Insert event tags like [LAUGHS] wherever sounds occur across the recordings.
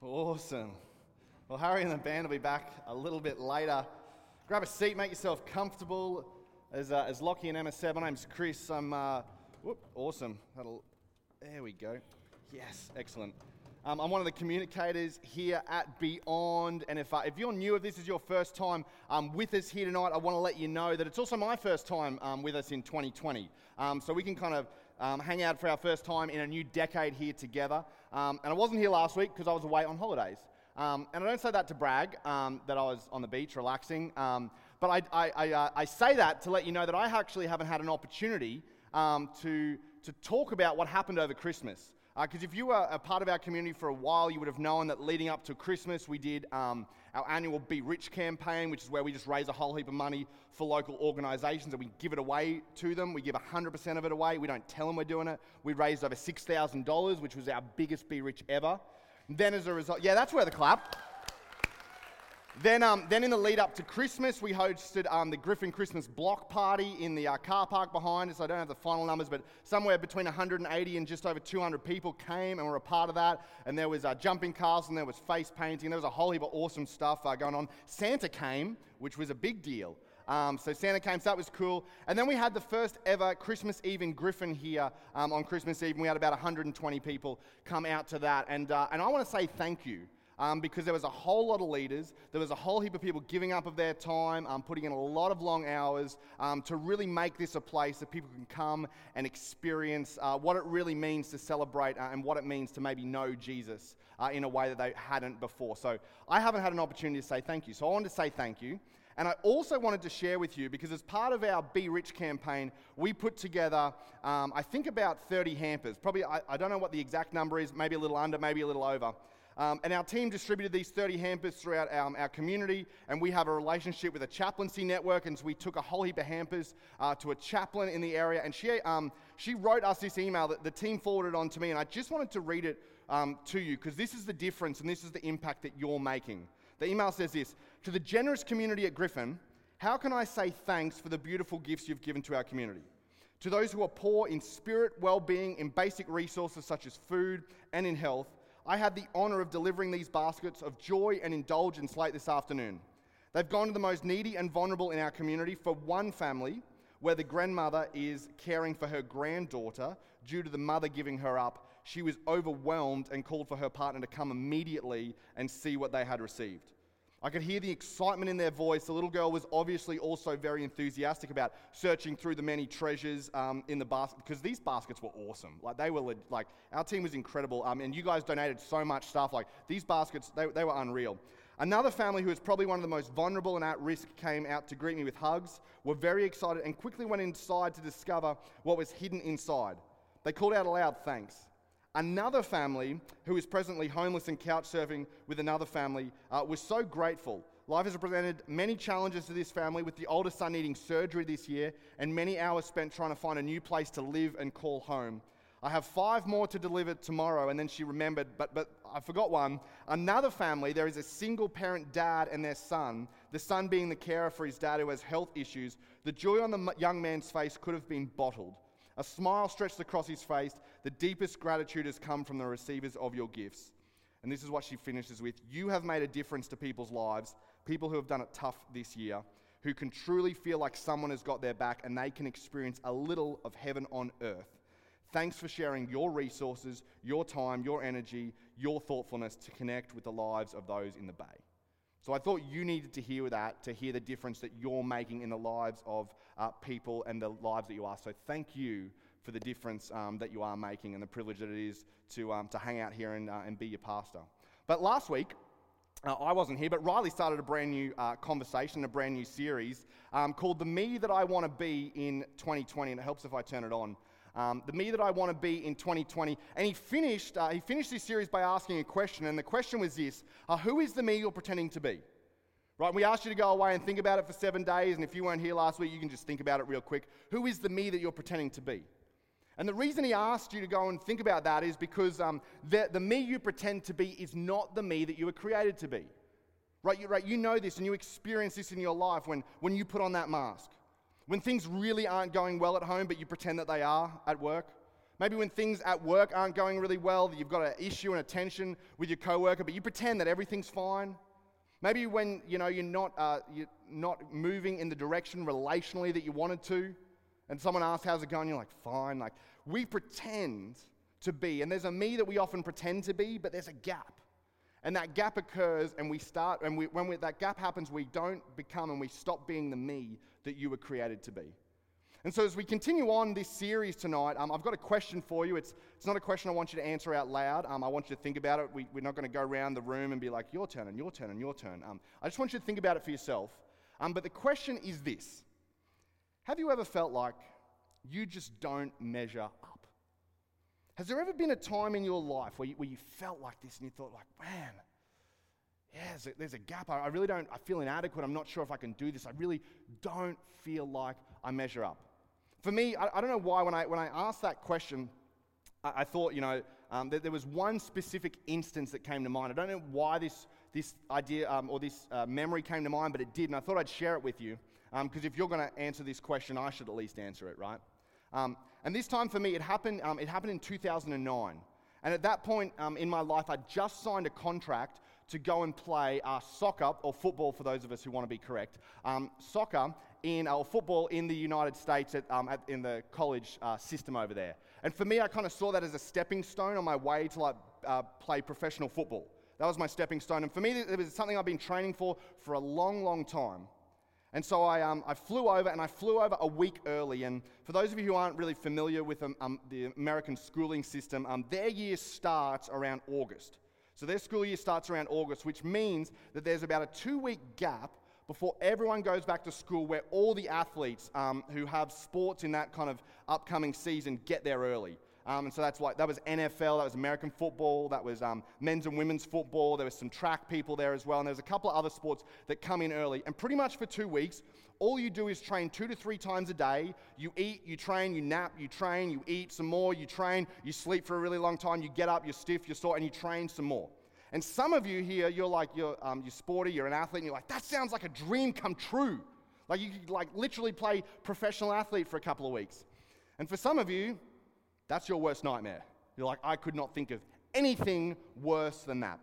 Awesome. Well, Harry and the band will be back a little bit later. Grab a seat, make yourself comfortable. As, uh, as Lockie and Emma said, my name's Chris. I'm, uh, whoop, awesome. That'll, there we go. Yes, excellent. Um, I'm one of the communicators here at Beyond. And if, uh, if you're new, if this is your first time um, with us here tonight, I want to let you know that it's also my first time um, with us in 2020. Um, so we can kind of um, hang out for our first time in a new decade here together. Um, and I wasn't here last week because I was away on holidays. and I don't say that to brag that I was on the beach relaxing. but I, I, I, uh, I, say that to let you know that I actually haven't had an opportunity to, to talk about what happened over Christmas. Because uh, if you were a part of our community for a while, you would have known that leading up to Christmas, we did um, our annual Be Rich campaign, which is where we just raise a whole heap of money for local organisations and we give it away to them. We give 100% of it away. We don't tell them we're doing it. We raised over $6,000, which was our biggest Be Rich ever. then, as a result, yeah, that's where the clap. Then, um, then in the lead up to Christmas, we hosted um, the Griffin Christmas block party in the uh, car park behind us. I don't have the final numbers, but somewhere between 180 and just over 200 people came and were a part of that. And there was uh, jumping castles, and there was face painting. There was a whole heap of awesome stuff uh, going on. Santa came, which was a big deal. Um, so Santa came, so that was cool. And then we had the first ever Christmas Eve in Griffin here um, on Christmas Eve. And we had about 120 people come out to that. And, uh, and I want to say thank you um, because there was a whole lot of leaders. There was a whole heap of people giving up of their time, um, putting in a lot of long hours um, to really make this a place that people can come and experience uh, what it really means to celebrate uh, and what it means to maybe know Jesus uh, in a way that they hadn't before. So I haven't had an opportunity to say thank you. So I wanted to say thank you. And I also wanted to share with you because as part of our Be Rich campaign, we put together, um, I think, about 30 hampers. Probably, I, I, don't know what the exact number is, maybe a little under, maybe a little over. Um, and our team distributed these 30 hampers throughout our, our, community, and we have a relationship with a chaplaincy network. And so we took a whole heap of hampers uh, to a chaplain in the area, and she, um, she wrote us this email that the team forwarded on to me. And I just wanted to read it um, to you because this is the difference and this is the impact that you're making. The email says this To the generous community at Griffin, how can I say thanks for the beautiful gifts you've given to our community? To those who are poor in spirit, well being, in basic resources such as food and in health, I had the honor of delivering these baskets of joy and indulgence late this afternoon. They've gone to the most needy and vulnerable in our community for one family where the grandmother is caring for her granddaughter due to the mother giving her up. She was overwhelmed and called for her partner to come immediately and see what they had received. I could hear the excitement in their voice. The little girl was obviously also very enthusiastic about searching through the many treasures um, in the basket because these baskets were awesome. Like they were like our team was incredible, um, and you guys donated so much stuff. Like these baskets, they, they were unreal. Another family who was probably one of the most vulnerable and at risk came out to greet me with hugs. Were very excited and quickly went inside to discover what was hidden inside. They called out aloud, "Thanks." Another family, who is presently homeless and couch surfing with another family, uh, was so grateful. Life has presented many challenges to this family, with the older son needing surgery this year and many hours spent trying to find a new place to live and call home. I have five more to deliver tomorrow. And then she remembered, but, but I forgot one. Another family, there is a single parent dad and their son, the son being the carer for his dad who has health issues. The joy on the young man's face could have been bottled. A smile stretched across his face. The deepest gratitude has come from the receivers of your gifts. And this is what she finishes with You have made a difference to people's lives, people who have done it tough this year, who can truly feel like someone has got their back and they can experience a little of heaven on earth. Thanks for sharing your resources, your time, your energy, your thoughtfulness to connect with the lives of those in the Bay. So I thought you needed to hear that to hear the difference that you're making in the lives of uh, people and the lives that you are. So thank you for the difference um, that you are making and the privilege that it is to, um, to hang out here and, uh, and be your pastor. But last week, uh, I wasn't here, but Riley started a brand new uh, conversation, a brand new series um, called The Me That I Want to Be in 2020. And it helps if I turn it on. Um, the me that I want to be in 2020. And he finished, uh, he finished this series by asking a question. And the question was this uh, Who is the me you're pretending to be? Right? We asked you to go away and think about it for seven days. And if you weren't here last week, you can just think about it real quick. Who is the me that you're pretending to be? And the reason he asked you to go and think about that is because um, the, the me you pretend to be is not the me that you were created to be. Right you, right? you know this and you experience this in your life when, when you put on that mask. When things really aren't going well at home, but you pretend that they are at work. Maybe when things at work aren't going really well, that you've got an issue and a tension with your coworker, but you pretend that everything's fine. Maybe when you know you're not uh, you're not moving in the direction relationally that you wanted to, and someone asks how's it going, you're like fine. Like we pretend to be, and there's a me that we often pretend to be, but there's a gap, and that gap occurs, and we start, and we, when we, that gap happens, we don't become and we stop being the me that you were created to be. And so, as we continue on this series tonight, um, I've got a question for you. It's, it's not a question I want you to answer out loud. Um, I want you to think about it. We, are not going to go around the room and be like, your turn and your turn and your turn. Um, I just want you to think about it for yourself. Um, but the question is this Have you ever felt like you just don't measure up? Has there ever been a time in your life where you, where you felt like this and you thought, like, man, yeah, there's a, there's a gap. I, I really don't, I feel inadequate. I'm not sure if I can do this. I really don't feel like I measure up. For me, I, I don't know why when I, when I asked that question, I, I thought, you know, um, that there was one specific instance that came to mind. I don't know why this, this idea um, or this uh, memory came to mind, but it did, and I thought I'd share it with you. Because um, if you're going to answer this question, I should at least answer it, right? Um, and this time for me, it happened, um, it happened in 2009. And at that point um, in my life, I'd just signed a contract to go and play uh, soccer, or football for those of us who want to be correct, um, soccer in, or football in the United States at, um, at, in the college uh, system over there. And for me, I kind of saw that as a stepping stone on my way to like, uh, play professional football. That was my stepping stone. And for me, it was something I've been training for for a long, long time. And so I, um, I flew over, and I flew over a week early. And for those of you who aren't really familiar with um, um, the American schooling system, um, their year starts around August. So their school year starts around August, which means that there's about a two week gap before everyone goes back to school where all the athletes um, who have sports in that kind of upcoming season get there early. Um, and so that's like, that was NFL, that was American football, that was um, men's and women's football, there was some track people there as well, and there's a couple of other sports that come in early. And pretty much for two weeks, all you do is train two to three times a day. You eat, you train, you nap, you train, you eat some more, you train, you sleep for a really long time, you get up, you're stiff, you're sore, and you train some more. And some of you here, you're like, you're, um, you're sporty, you're an athlete, and you're like, that sounds like a dream come true. Like you could like literally play professional athlete for a couple of weeks. And for some of you, that's your worst nightmare. You're like, I could not think of anything worse than that.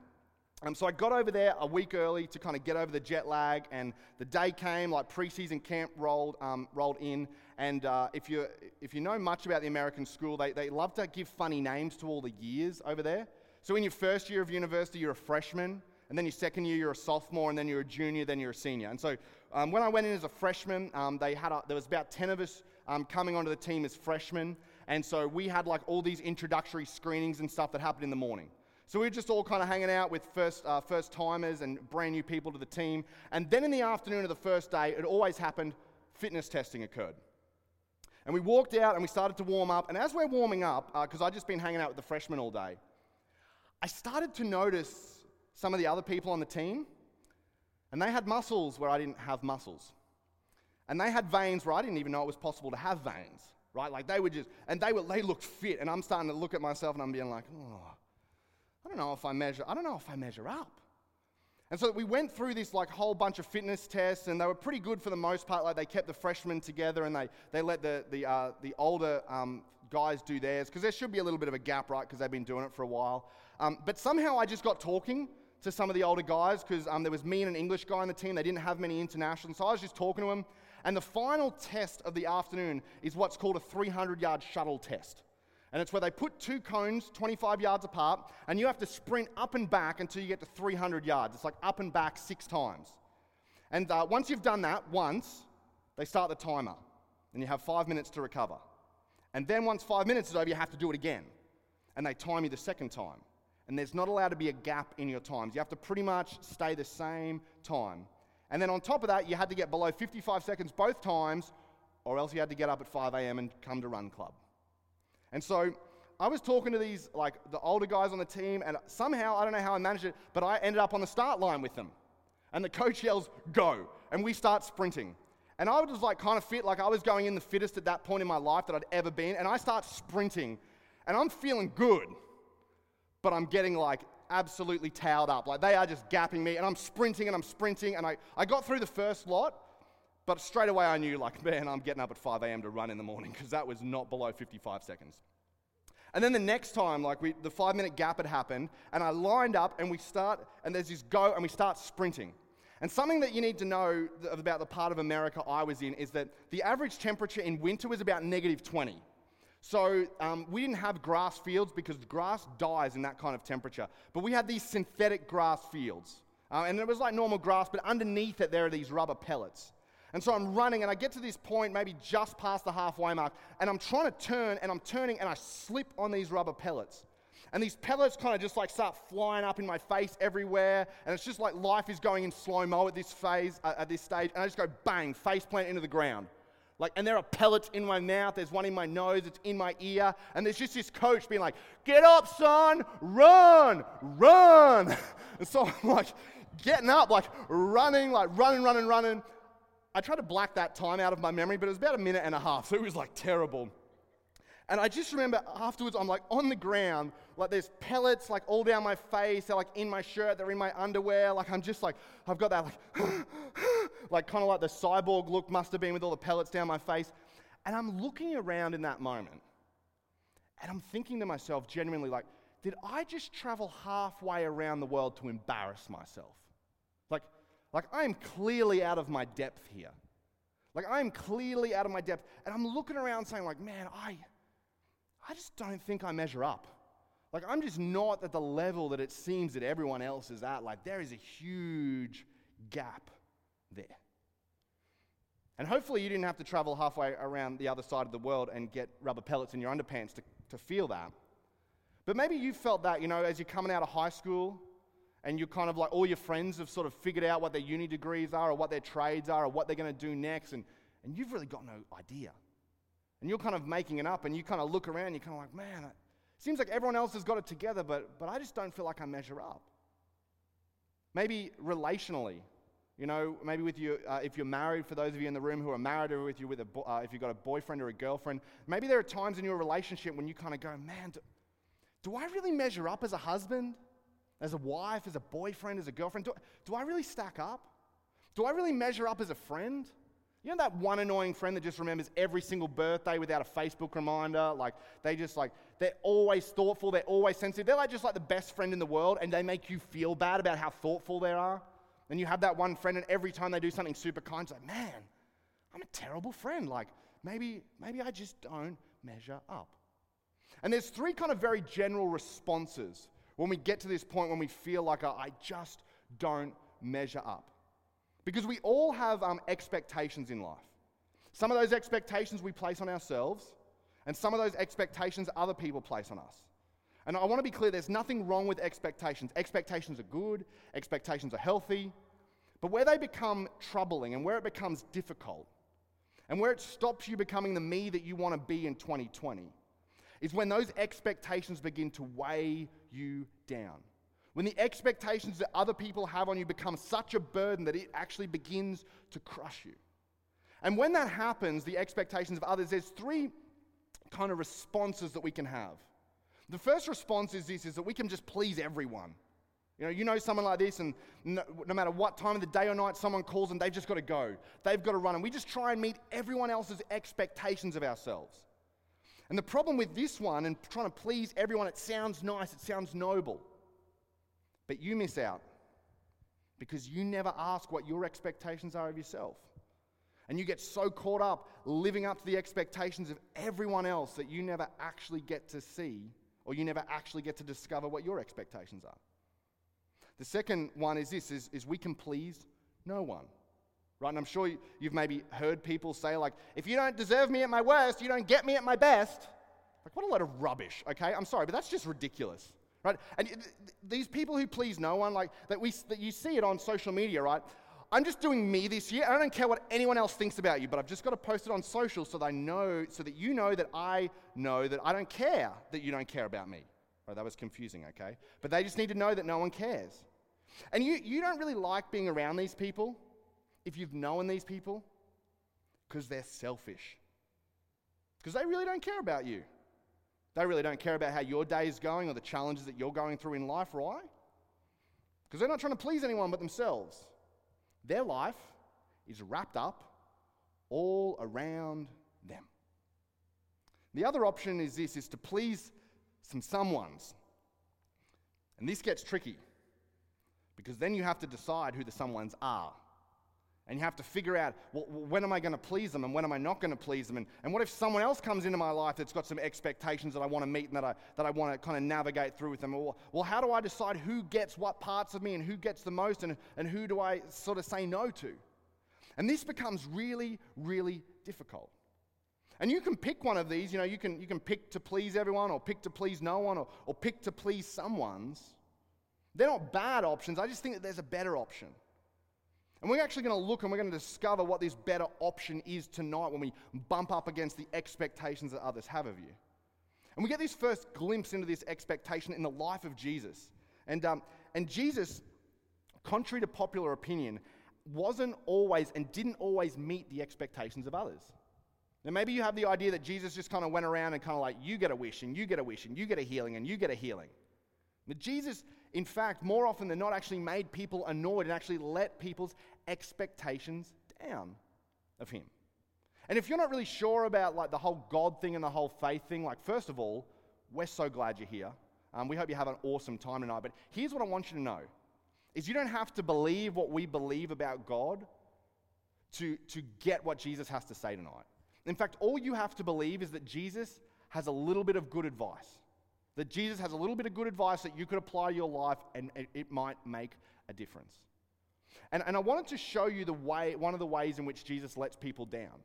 Um, so I got over there a week early to kind of get over the jet lag, and the day came, like preseason camp rolled, um, rolled in. And uh, if, you, if you know much about the American school, they, they love to give funny names to all the years over there. So in your first year of university, you're a freshman, and then your second year, you're a sophomore, and then you're a junior, then you're a senior. And so um, when I went in as a freshman, um, they had a, there was about 10 of us um, coming onto the team as freshmen, and so we had like all these introductory screenings and stuff that happened in the morning. So we were just all kind of hanging out with first, uh, first timers and brand new people to the team. And then in the afternoon of the first day, it always happened, fitness testing occurred. And we walked out and we started to warm up. And as we're warming up, because uh, I'd just been hanging out with the freshmen all day, I started to notice some of the other people on the team, and they had muscles where I didn't have muscles. And they had veins where I didn't even know it was possible to have veins, right? Like they were just, and they were, they looked fit, and I'm starting to look at myself and I'm being like, oh, I don't know if I measure, I don't know if I measure up. And so we went through this like whole bunch of fitness tests, and they were pretty good for the most part. Like they kept the freshmen together, and they, they let the, the, uh, the older um, guys do theirs, because there should be a little bit of a gap, right? Because they've been doing it for a while. Um, but somehow I just got talking to some of the older guys because um, there was me and an English guy on the team. They didn't have many internationals. So I was just talking to them. And the final test of the afternoon is what's called a 300 yard shuttle test. And it's where they put two cones 25 yards apart, and you have to sprint up and back until you get to 300 yards. It's like up and back six times. And uh, once you've done that once, they start the timer, and you have five minutes to recover. And then once five minutes is over, you have to do it again. And they time you the second time. And there's not allowed to be a gap in your times. You have to pretty much stay the same time. And then on top of that, you had to get below 55 seconds both times, or else you had to get up at 5 a.m. and come to run club. And so I was talking to these, like the older guys on the team, and somehow, I don't know how I managed it, but I ended up on the start line with them. And the coach yells, go. And we start sprinting. And I was just like kind of fit, like I was going in the fittest at that point in my life that I'd ever been. And I start sprinting, and I'm feeling good but I'm getting like absolutely towed up. Like they are just gapping me, and I'm sprinting and I'm sprinting. And I, I got through the first lot, but straight away I knew, like, [LAUGHS] man, I'm getting up at 5 a.m. to run in the morning because that was not below 55 seconds. And then the next time, like we, the five minute gap had happened, and I lined up and we start, and there's this go, and we start sprinting. And something that you need to know about the part of America I was in is that the average temperature in winter was about negative 20. So um, we didn't have grass fields because grass dies in that kind of temperature. But we had these synthetic grass fields. Uh, and it was like normal grass, but underneath it, there are these rubber pellets. And so I'm running, and I get to this point, maybe just past the halfway mark, and I'm trying to turn, and I'm turning, and I slip on these rubber pellets. And these pellets kind of just like start flying up in my face everywhere. And it's just like life is going in slow mo at this phase, uh, at this stage. And I just go bang, face plant into the ground. Like, and there are pellets in my mouth. There's one in my nose. It's in my ear. And there's just this coach being like, "Get up, son! Run, run!" [LAUGHS] And so I'm like getting up, like running, like running, running, running. I tried to black that time out of my memory, but it was about a minute and a half, so it was like terrible. And I just remember afterwards, I'm like on the ground, like there's pellets like all down my face, they're like in my shirt, they're in my underwear. Like I'm just like, I've got that like, [GASPS] like kind of like the cyborg look must have been with all the pellets down my face. And I'm looking around in that moment, and I'm thinking to myself genuinely, like, did I just travel halfway around the world to embarrass myself? Like, like I am clearly out of my depth here. Like I am clearly out of my depth, and I'm looking around saying, like, man, I. I just don't think I measure up. Like, I'm just not at the level that it seems that everyone else is at. Like, there is a huge gap there. And hopefully, you didn't have to travel halfway around the other side of the world and get rubber pellets in your underpants to, to feel that. But maybe you felt that, you know, as you're coming out of high school and you're kind of like all your friends have sort of figured out what their uni degrees are or what their trades are or what they're going to do next, and, and you've really got no idea and you're kind of making it up and you kind of look around, and you're kind of like, man, it seems like everyone else has got it together, but, but I just don't feel like I measure up. Maybe relationally, you know, maybe with you, uh, if you're married, for those of you in the room who are married, or with you with a, bo- uh, if you've got a boyfriend or a girlfriend, maybe there are times in your relationship when you kind of go, man, do, do I really measure up as a husband, as a wife, as a boyfriend, as a girlfriend? Do, do I really stack up? Do I really measure up as a friend? You know that one annoying friend that just remembers every single birthday without a Facebook reminder? Like, they just like, they're always thoughtful, they're always sensitive. They're like just like the best friend in the world, and they make you feel bad about how thoughtful they are. And you have that one friend, and every time they do something super kind, it's like, man, I'm a terrible friend. Like, maybe, maybe I just don't measure up. And there's three kind of very general responses when we get to this point when we feel like I just don't measure up. Because we all have um, expectations in life. Some of those expectations we place on ourselves, and some of those expectations other people place on us. And I want to be clear there's nothing wrong with expectations. Expectations are good, expectations are healthy. But where they become troubling and where it becomes difficult, and where it stops you becoming the me that you want to be in 2020, is when those expectations begin to weigh you down. When the expectations that other people have on you become such a burden that it actually begins to crush you. And when that happens, the expectations of others, there's three kind of responses that we can have. The first response is this is that we can just please everyone. You know, you know someone like this, and no, no, matter what time of the day or night someone calls and they've just got to go. They've got to run. And we just try and meet everyone else's expectations of ourselves. And the problem with this one and trying to please everyone, it sounds nice, it sounds noble. But you miss out because you never ask what your expectations are of yourself. And you get so caught up living up to the expectations of everyone else that you never actually get to see or you never actually get to discover what your expectations are. The second one is this is, is we can please no one. Right? And I'm sure you've maybe heard people say, like, if you don't deserve me at my worst, you don't get me at my best. Like, what a load of rubbish, okay? I'm sorry, but that's just ridiculous right? And these people who please no one, like that, we, that you see it on social media, right? I'm just doing me this year. I don't care what anyone else thinks about you, but I've just got to post it on social so that I know, so that you know that I know that I don't care that you don't care about me. Right, that was confusing, okay? But they just need to know that no one cares. And you, you don't really like being around these people if you've known these people because they're selfish. Because they really don't care about you. They really don't care about how your day is going or the challenges that you're going through in life, right? Because they're not trying to please anyone but themselves. Their life is wrapped up all around them. The other option is this is to please some someones. And this gets tricky because then you have to decide who the someones are. And you have to figure out well, when am I going to please them and when am I not going to please them? And, and what if someone else comes into my life that's got some expectations that I want to meet and that I, that I want to kind of navigate through with them? Well, well, how do I decide who gets what parts of me and who gets the most and, and who do I sort of say no to? And this becomes really, really difficult. And you can pick one of these, you know, you can, you can pick to please everyone or pick to please no one or, or pick to please someone's. They're not bad options. I just think that there's a better option. And we're actually going to look and we're going to discover what this better option is tonight when we bump up against the expectations that others have of you. And we get this first glimpse into this expectation in the life of Jesus. And, um, and Jesus, contrary to popular opinion, wasn't always and didn't always meet the expectations of others. Now, maybe you have the idea that Jesus just kind of went around and kind of like, you get a wish, and you get a wish, and you get a healing, and you get a healing. But Jesus, in fact, more often than not, actually made people annoyed and actually let people's expectations down of him. And if you're not really sure about like the whole God thing and the whole faith thing, like first of all, we're so glad you're here. Um, we hope you have an awesome time tonight. But here's what I want you to know: is you don't have to believe what we believe about God to, to get what Jesus has to say tonight. In fact, all you have to believe is that Jesus has a little bit of good advice. That Jesus has a little bit of good advice that you could apply to your life and it might make a difference. And, and I wanted to show you the way, one of the ways in which Jesus lets people down.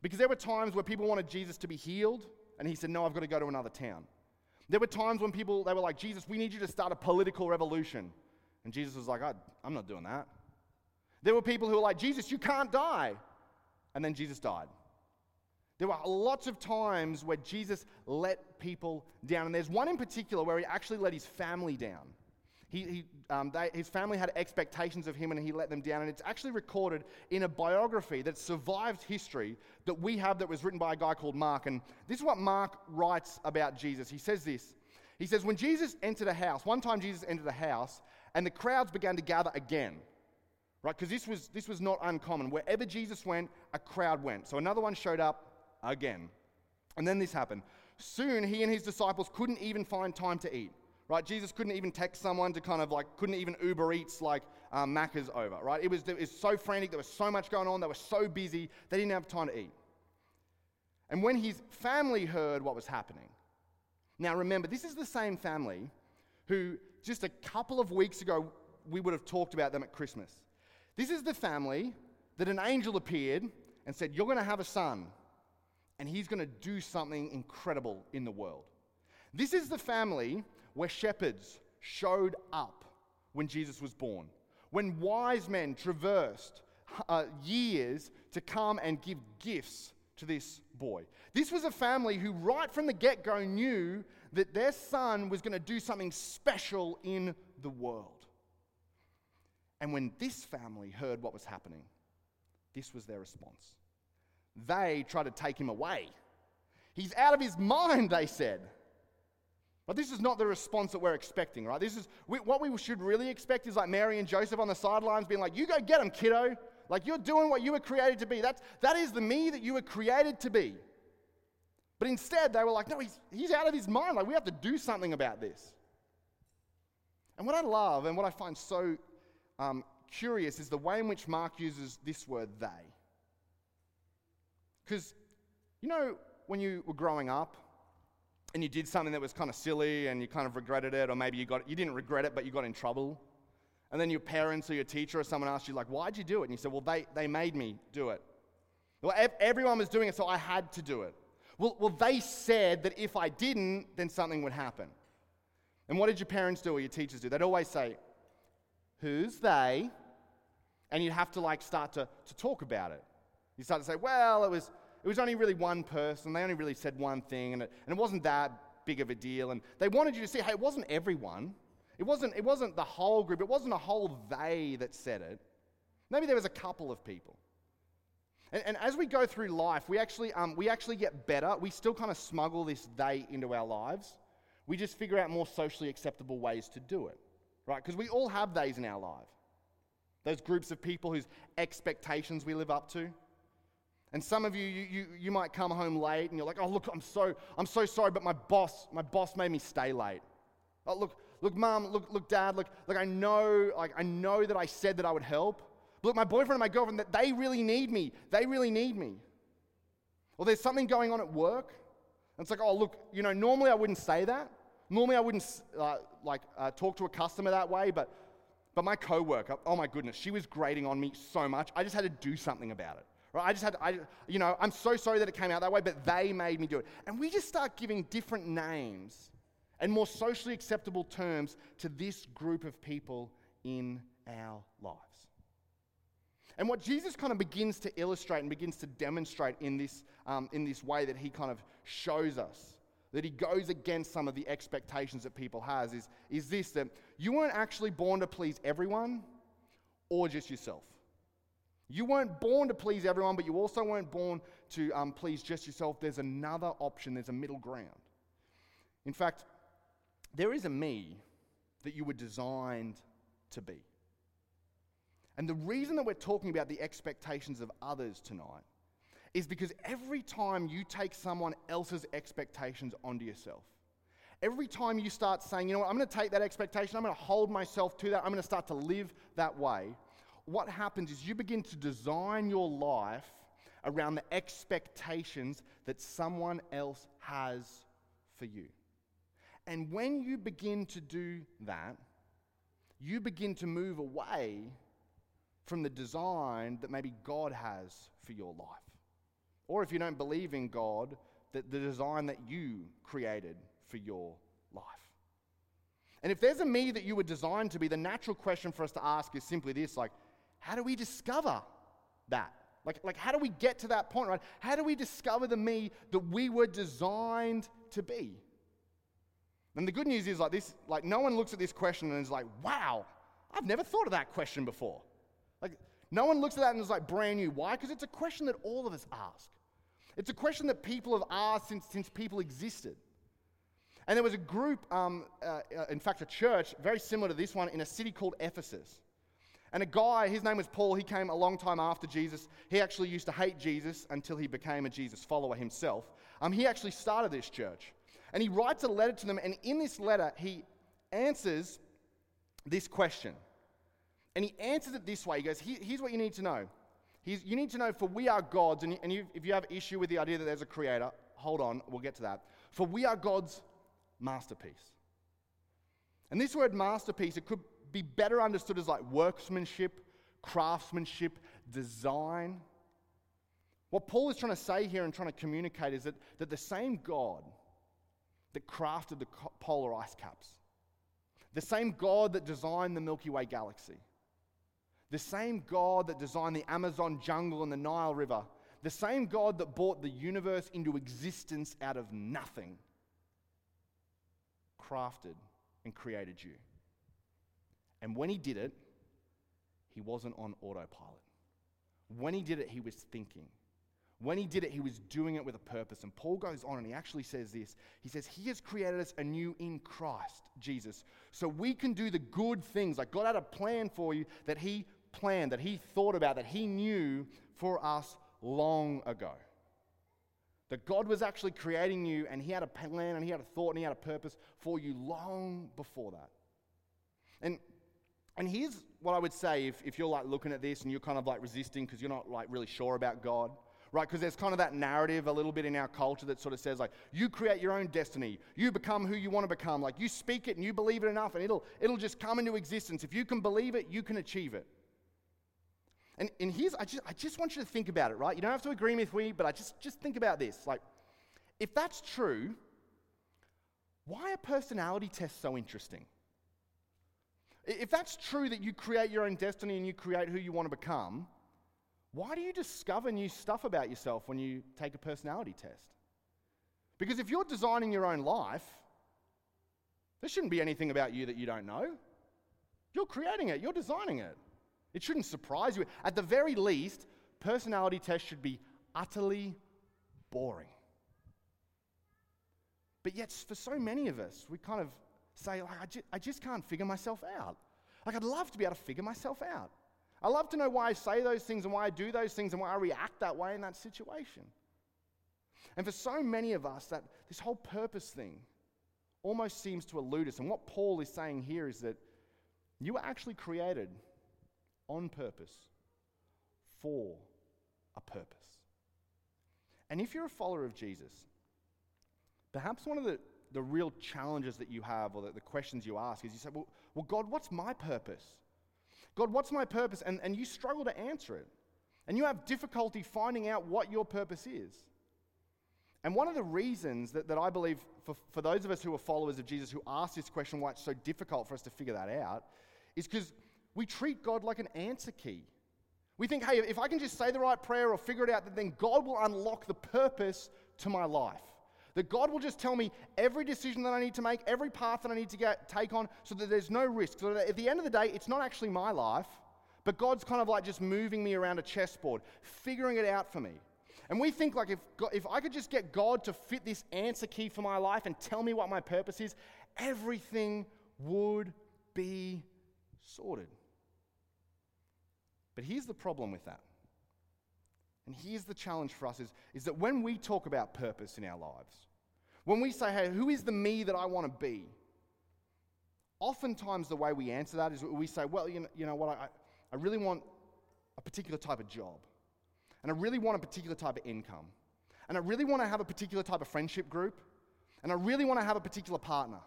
Because there were times where people wanted Jesus to be healed, and he said, No, I've got to go to another town. There were times when people, they were like, Jesus, we need you to start a political revolution. And Jesus was like, I'm not doing that. There were people who were like, Jesus, you can't die. And then Jesus died. There were lots of times where Jesus let people down. And there's one in particular where he actually let his family down. He, he, um, they, his family had expectations of him and he let them down. And it's actually recorded in a biography that survived history that we have that was written by a guy called Mark. And this is what Mark writes about Jesus. He says this He says, When Jesus entered a house, one time Jesus entered a house and the crowds began to gather again right? Because this was, this was not uncommon. Wherever Jesus went, a crowd went. So another one showed up, again. And then this happened. Soon he and his disciples couldn't even find time to eat. Right? Jesus couldn't even text someone to kind of like, couldn't even Uber Eats like um, Macca's over, right? It was, it was so frantic, there was so much going on, they were so busy, they didn't have time to eat. And when his family heard what was happening, now remember, this is the same family who just a couple of weeks ago we would have talked about them at Christmas. This is the family that an angel appeared and said, You're going to have a son and he's going to do something incredible in the world. This is the family where shepherds showed up when Jesus was born, when wise men traversed uh, years to come and give gifts to this boy. This was a family who, right from the get go, knew that their son was going to do something special in the world. And when this family heard what was happening, this was their response. They try to take him away. He's out of his mind, they said. But this is not the response that we're expecting, right? This is we, what we should really expect is like Mary and Joseph on the sidelines being like, You go get him, kiddo. Like you're doing what you were created to be. That's, that is the me that you were created to be. But instead, they were like, No, he's, he's out of his mind. Like we have to do something about this. And what I love and what I find so um, curious is the way in which Mark uses this word they. Because, you know, when you were growing up and you did something that was kind of silly and you kind of regretted it, or maybe you, got, you didn't regret it, but you got in trouble. And then your parents or your teacher or someone asked you, like, why'd you do it? And you said, well, they, they made me do it. Well, everyone was doing it, so I had to do it. Well, well, they said that if I didn't, then something would happen. And what did your parents do or your teachers do? They'd always say, Who's they? And you'd have to like start to, to talk about it. You start to say, well, it was, it was only really one person. They only really said one thing, and it, and it wasn't that big of a deal. And they wanted you to see, hey, it wasn't everyone. It wasn't, it wasn't the whole group. It wasn't a whole they that said it. Maybe there was a couple of people. And, and as we go through life, we actually, um, we actually get better. We still kind of smuggle this they into our lives. We just figure out more socially acceptable ways to do it, right? Because we all have theys in our life. Those groups of people whose expectations we live up to. And some of you, you, you, you might come home late and you're like, oh, look, I'm so, I'm so sorry, but my boss, my boss made me stay late. Oh, look, look, mom, look, look, dad, look, look, I know, like, I know that I said that I would help. But look, my boyfriend and my girlfriend, that they really need me. They really need me. Or there's something going on at work. And it's like, oh, look, you know, normally I wouldn't say that. Normally I wouldn't uh, like uh, talk to a customer that way, but, but my coworker, oh my goodness, she was grating on me so much. I just had to do something about it. Right? I just had, to, I, you know, I'm so sorry that it came out that way, but they made me do it. And we just start giving different names and more socially acceptable terms to this group of people in our lives. And what Jesus kind of begins to illustrate and begins to demonstrate in this, um, in this way that he kind of shows us, that he goes against some of the expectations that people has, is, is this that you weren't actually born to please everyone or just yourself. You weren't born to please everyone, but you also weren't born to um, please just yourself. There's another option, there's a middle ground. In fact, there is a me that you were designed to be. And the reason that we're talking about the expectations of others tonight is because every time you take someone else's expectations onto yourself, every time you start saying, you know what, I'm going to take that expectation, I'm going to hold myself to that, I'm going to start to live that way, what happens is you begin to design your life around the expectations that someone else has for you. And when you begin to do that, you begin to move away from the design that maybe God has for your life. Or if you don't believe in God, that the design that you created for your life. And if there's a me that you were designed to be, the natural question for us to ask is simply this like, how do we discover that? Like, like, how do we get to that point, right? How do we discover the me that we were designed to be? And the good news is, like, this, like, no one looks at this question and is like, wow, I've never thought of that question before. Like, no one looks at that and is like brand new. Why? Because it's a question that all of us ask. It's a question that people have asked since, since people existed. And there was a group, um, uh, uh in fact, a church very similar to this one in a city called Ephesus. And a guy, his name was Paul, he came a long time after Jesus. He actually used to hate Jesus until he became a Jesus follower himself. Um, he actually started this church. And he writes a letter to them, and in this letter, he answers this question. And he answers it this way He goes, Here's what you need to know. You need to know, for we are God's, and, and you, if you have issue with the idea that there's a creator, hold on, we'll get to that. For we are God's masterpiece. And this word masterpiece, it could be better understood as like workmanship, craftsmanship, design. What Paul is trying to say here and trying to communicate is that, that the same God that crafted the polar ice caps, the same God that designed the Milky Way galaxy, the same God that designed the Amazon jungle and the Nile River, the same God that brought the universe into existence out of nothing, crafted and created you. And when he did it, he wasn't on autopilot. When he did it, he was thinking. When he did it, he was doing it with a purpose. And Paul goes on and he actually says this He says, He has created us anew in Christ, Jesus, so we can do the good things. Like God had a plan for you that he planned, that he thought about, that he knew for us long ago. That God was actually creating you and he had a plan and he had a thought and he had a purpose for you long before that. And and here's what I would say if, if you're like looking at this and you're kind of like resisting because you're not like really sure about God, right? Because there's kind of that narrative a little bit in our culture that sort of says like, you create your own destiny, you become who you want to become, like you speak it and you believe it enough and it'll, it'll just come into existence. If you can believe it, you can achieve it. And, and here's, I just, I just want you to think about it, right? You don't have to agree with me, but I just, just think about this. Like, if that's true, why are personality tests so interesting? If that's true that you create your own destiny and you create who you want to become, why do you discover new stuff about yourself when you take a personality test? Because if you're designing your own life, there shouldn't be anything about you that you don't know. You're creating it, you're designing it. It shouldn't surprise you. At the very least, personality tests should be utterly boring. But yet, for so many of us, we kind of say, like, I, just, I just can't figure myself out. Like, I'd love to be able to figure myself out. I love to know why I say those things and why I do those things and why I react that way in that situation. And for so many of us, that this whole purpose thing almost seems to elude us. And what Paul is saying here is that you were actually created on purpose for a purpose. And if you're a follower of Jesus, perhaps one of the, the real challenges that you have or the, the questions you ask is you say, well, well, God, what's my purpose? God, what's my purpose? And, and you struggle to answer it. And you have difficulty finding out what your purpose is. And one of the reasons that, that I believe for, for those of us who are followers of Jesus who ask this question, why it's so difficult for us to figure that out, is because we treat God like an answer key. We think, hey, if I can just say the right prayer or figure it out, then God will unlock the purpose to my life. That God will just tell me every decision that I need to make, every path that I need to get, take on, so that there's no risk. So that at the end of the day, it's not actually my life, but God's kind of like just moving me around a chessboard, figuring it out for me. And we think like if, God, if I could just get God to fit this answer key for my life and tell me what my purpose is, everything would be sorted. But here's the problem with that. And here's the challenge for us is, is that when we talk about purpose in our lives, when we say, hey, who is the me that I want to be? Oftentimes, the way we answer that is we say, well, you know, you know what, I, I really want a particular type of job. And I really want a particular type of income. And I really want to have a particular type of friendship group. And I really want to have a particular partner.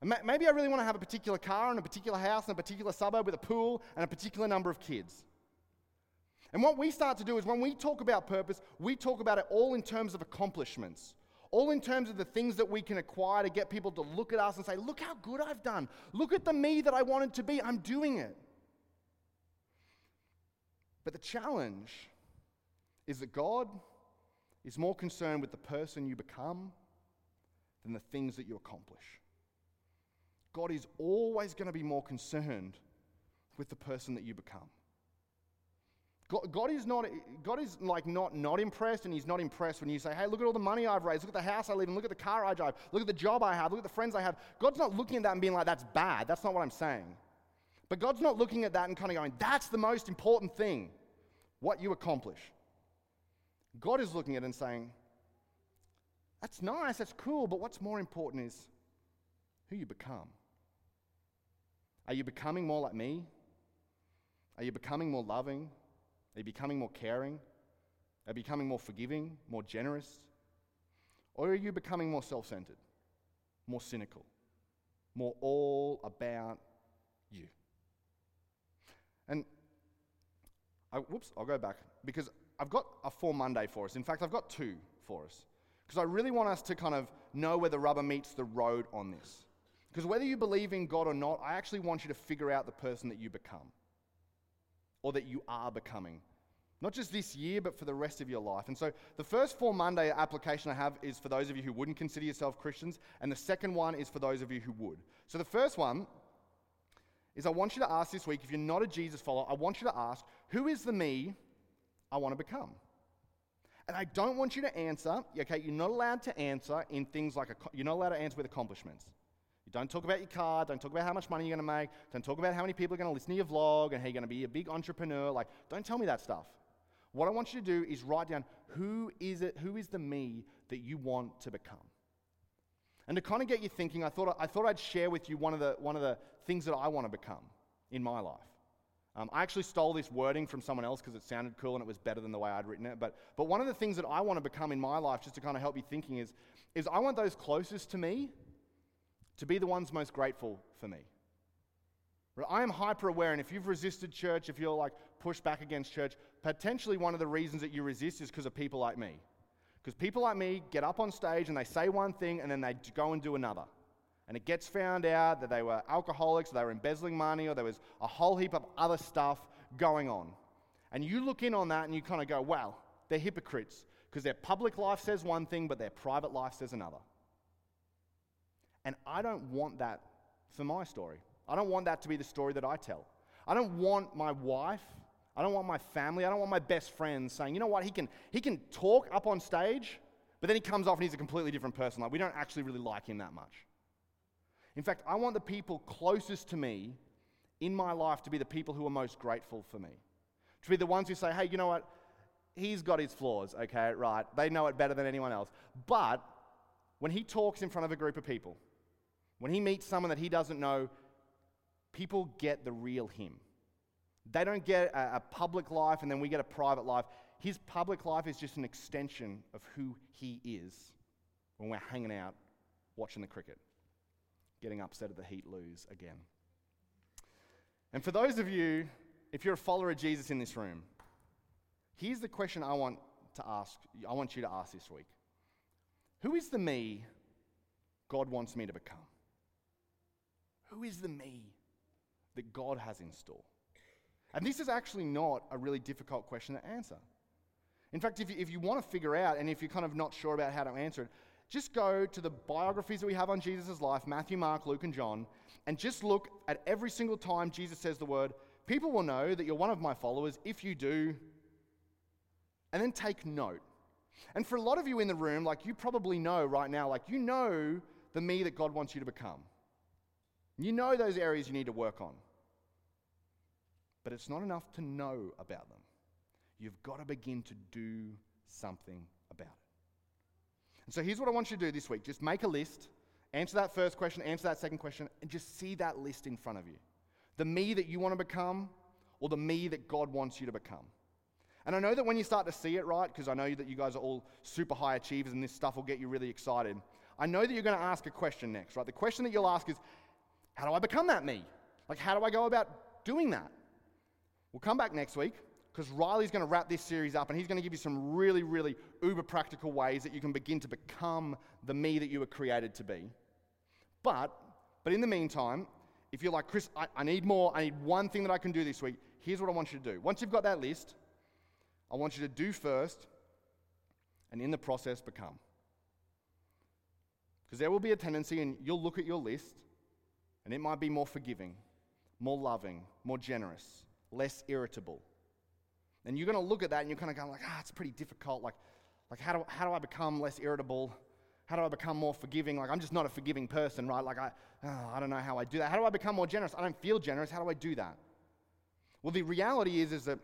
And maybe I really want to have a particular car and a particular house and a particular suburb with a pool and a particular number of kids. And what we start to do is when we talk about purpose, we talk about it all in terms of accomplishments, all in terms of the things that we can acquire to get people to look at us and say, Look how good I've done. Look at the me that I wanted to be. I'm doing it. But the challenge is that God is more concerned with the person you become than the things that you accomplish. God is always going to be more concerned with the person that you become. God, God, is not, God is like not, not impressed, and He's not impressed when you say, hey, look at all the money I've raised, look at the house I live in, look at the car I drive, look at the job I have, look at the friends I have. God's not looking at that and being like, that's bad. That's not what I'm saying. But God's not looking at that and kind of going, that's the most important thing, what you accomplish. God is looking at it and saying, that's nice, that's cool, but what's more important is who you become. Are you becoming more like me? Are you becoming more loving? Are you becoming more caring? Are you becoming more forgiving, more generous? Or are you becoming more self centered, more cynical, more all about you? And I, whoops, I'll go back because I've got a four Monday for us. In fact, I've got two for us. Because I really want us to kind of know where the rubber meets the road on this. Because whether you believe in God or not, I actually want you to figure out the person that you become or that you are becoming. Not just this year, but for the rest of your life. And so the first four Monday application I have is for those of you who wouldn't consider yourself Christians, and the second one is for those of you who would. So the first one is I want you to ask this week, if you're not a Jesus follower, I want you to ask, who is the me I want to become. And I don't want you to answer, okay, you're not allowed to answer in things like, a, you're not allowed to answer with accomplishments. You don't talk about your car, don't talk about how much money you're going to make, don't talk about how many people are going to listen to your vlog and how you're going to be a big entrepreneur. Like, don't tell me that stuff. What I want you to do is write down who is it, who is the me that you want to become. And to kind of get you thinking, I thought, I thought I'd share with you one of, the, one of the things that I want to become in my life. Um, I actually stole this wording from someone else because it sounded cool and it was better than the way I'd written it. But, but one of the things that I want to become in my life, just to kind of help you thinking, is, is I want those closest to me to be the ones most grateful for me. I am hyper aware, and if you've resisted church, if you're like pushed back against church, potentially one of the reasons that you resist is because of people like me. Because people like me get up on stage and they say one thing and then they go and do another and it gets found out that they were alcoholics, they were embezzling money, or there was a whole heap of other stuff going on. And you look in on that and you kind of go, wow, they're hypocrites because their public life says one thing, but their private life says another. And I don't want that for my story. I don't want that to be the story that I tell. I don't want my wife, I don't want my family, I don't want my best friends saying, you know what, he can, he can talk up on stage, but then he comes off and he's a completely different person. Like, we don't actually really like him that much. In fact, I want the people closest to me in my life to be the people who are most grateful for me. To be the ones who say, hey, you know what? He's got his flaws, okay, right? They know it better than anyone else. But when he talks in front of a group of people, when he meets someone that he doesn't know, people get the real him. They don't get a, a, public life and then we get a private life. His public life is just an extension of who he is when we're hanging out watching the cricket, getting upset at the Heat lose again. And for those of you, if you're a follower of Jesus in this room, here's the question I want to ask, I want you to ask this week. Who is the me God wants me to become? Who is the me that God has in store? And this is actually not a really difficult question to answer. In fact, if you, if you want to figure out, and if you're kind of not sure about how to answer it, just go to the biographies that we have on Jesus' life Matthew, Mark, Luke, and John and just look at every single time Jesus says the word, people will know that you're one of my followers if you do. And then take note. And for a lot of you in the room, like you probably know right now, like you know the me that God wants you to become. You know those areas you need to work on. But it's not enough to know about them. You've got to begin to do something about it. And so here's what I want you to do this week just make a list, answer that first question, answer that second question, and just see that list in front of you. The me that you want to become, or the me that God wants you to become. And I know that when you start to see it, right, because I know that you guys are all super high achievers and this stuff will get you really excited. I know that you're going to ask a question next, right? The question that you'll ask is, how do I become that me? Like, how do I go about doing that? We'll come back next week because Riley's going to wrap this series up and he's going to give you some really, really uber practical ways that you can begin to become the me that you were created to be. But, but in the meantime, if you're like, Chris, I, I need more, I need one thing that I can do this week, here's what I want you to do. Once you've got that list, I want you to do first and in the process become. Because there will be a tendency, and you'll look at your list, and it might be more forgiving, more loving, more generous, less irritable. And you're going to look at that and you're kind of going like, ah, it's pretty difficult. Like, like how, do, how do I become less irritable? How do I become more forgiving? Like, I'm just not a forgiving person, right? Like, I, oh, I don't know how I do that. How do I become more generous? I don't feel generous. How do I do that? Well, the reality is, is that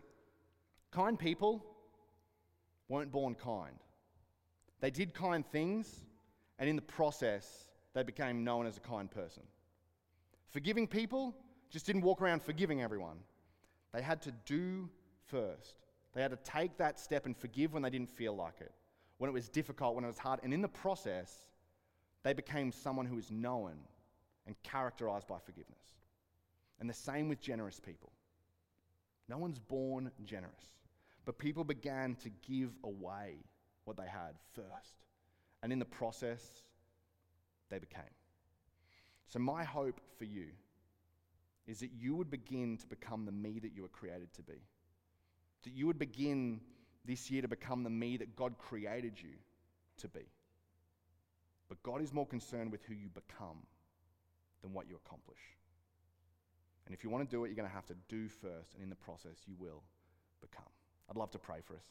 kind people weren't born kind. They did kind things, and in the process, they became known as a kind person. Forgiving people just didn't walk around forgiving everyone. They had to do first. They had to take that step and forgive when they didn't feel like it, when it was difficult, when it was hard. And in the process, they became someone who is known and characterized by forgiveness. And the same with generous people. No one's born generous, but people began to give away what they had first. And in the process, they became. So, my hope for you is that you would begin to become the me that you were created to be. That you would begin this year to become the me that God created you to be. But God is more concerned with who you become than what you accomplish. And if you want to do it, you're going to have to do first, and in the process, you will become. I'd love to pray for us.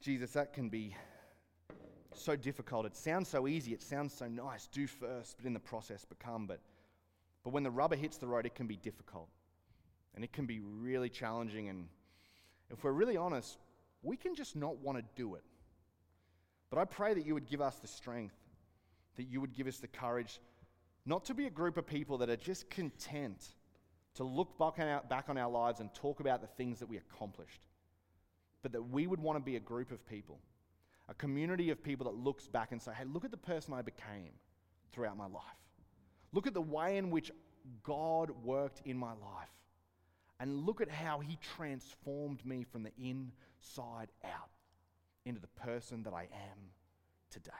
Jesus, that can be so difficult. It sounds so easy, it sounds so nice. Do first, but in the process, become. But but when the rubber hits the road, it can be difficult and it can be really challenging. And if we're really honest, we can just not want to do it. But I pray that you would give us the strength, that you would give us the courage not to be a group of people that are just content to look back on our, back on our lives and talk about the things that we accomplished, but that we would want to be a group of people, a community of people that looks back and say, hey, look at the person I became throughout my life. Look at the way in which God worked in my life. And look at how He transformed me from the inside out into the person that I am today.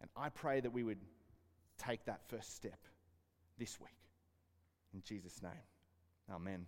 And I pray that we would take that first step this week. In Jesus' name, amen.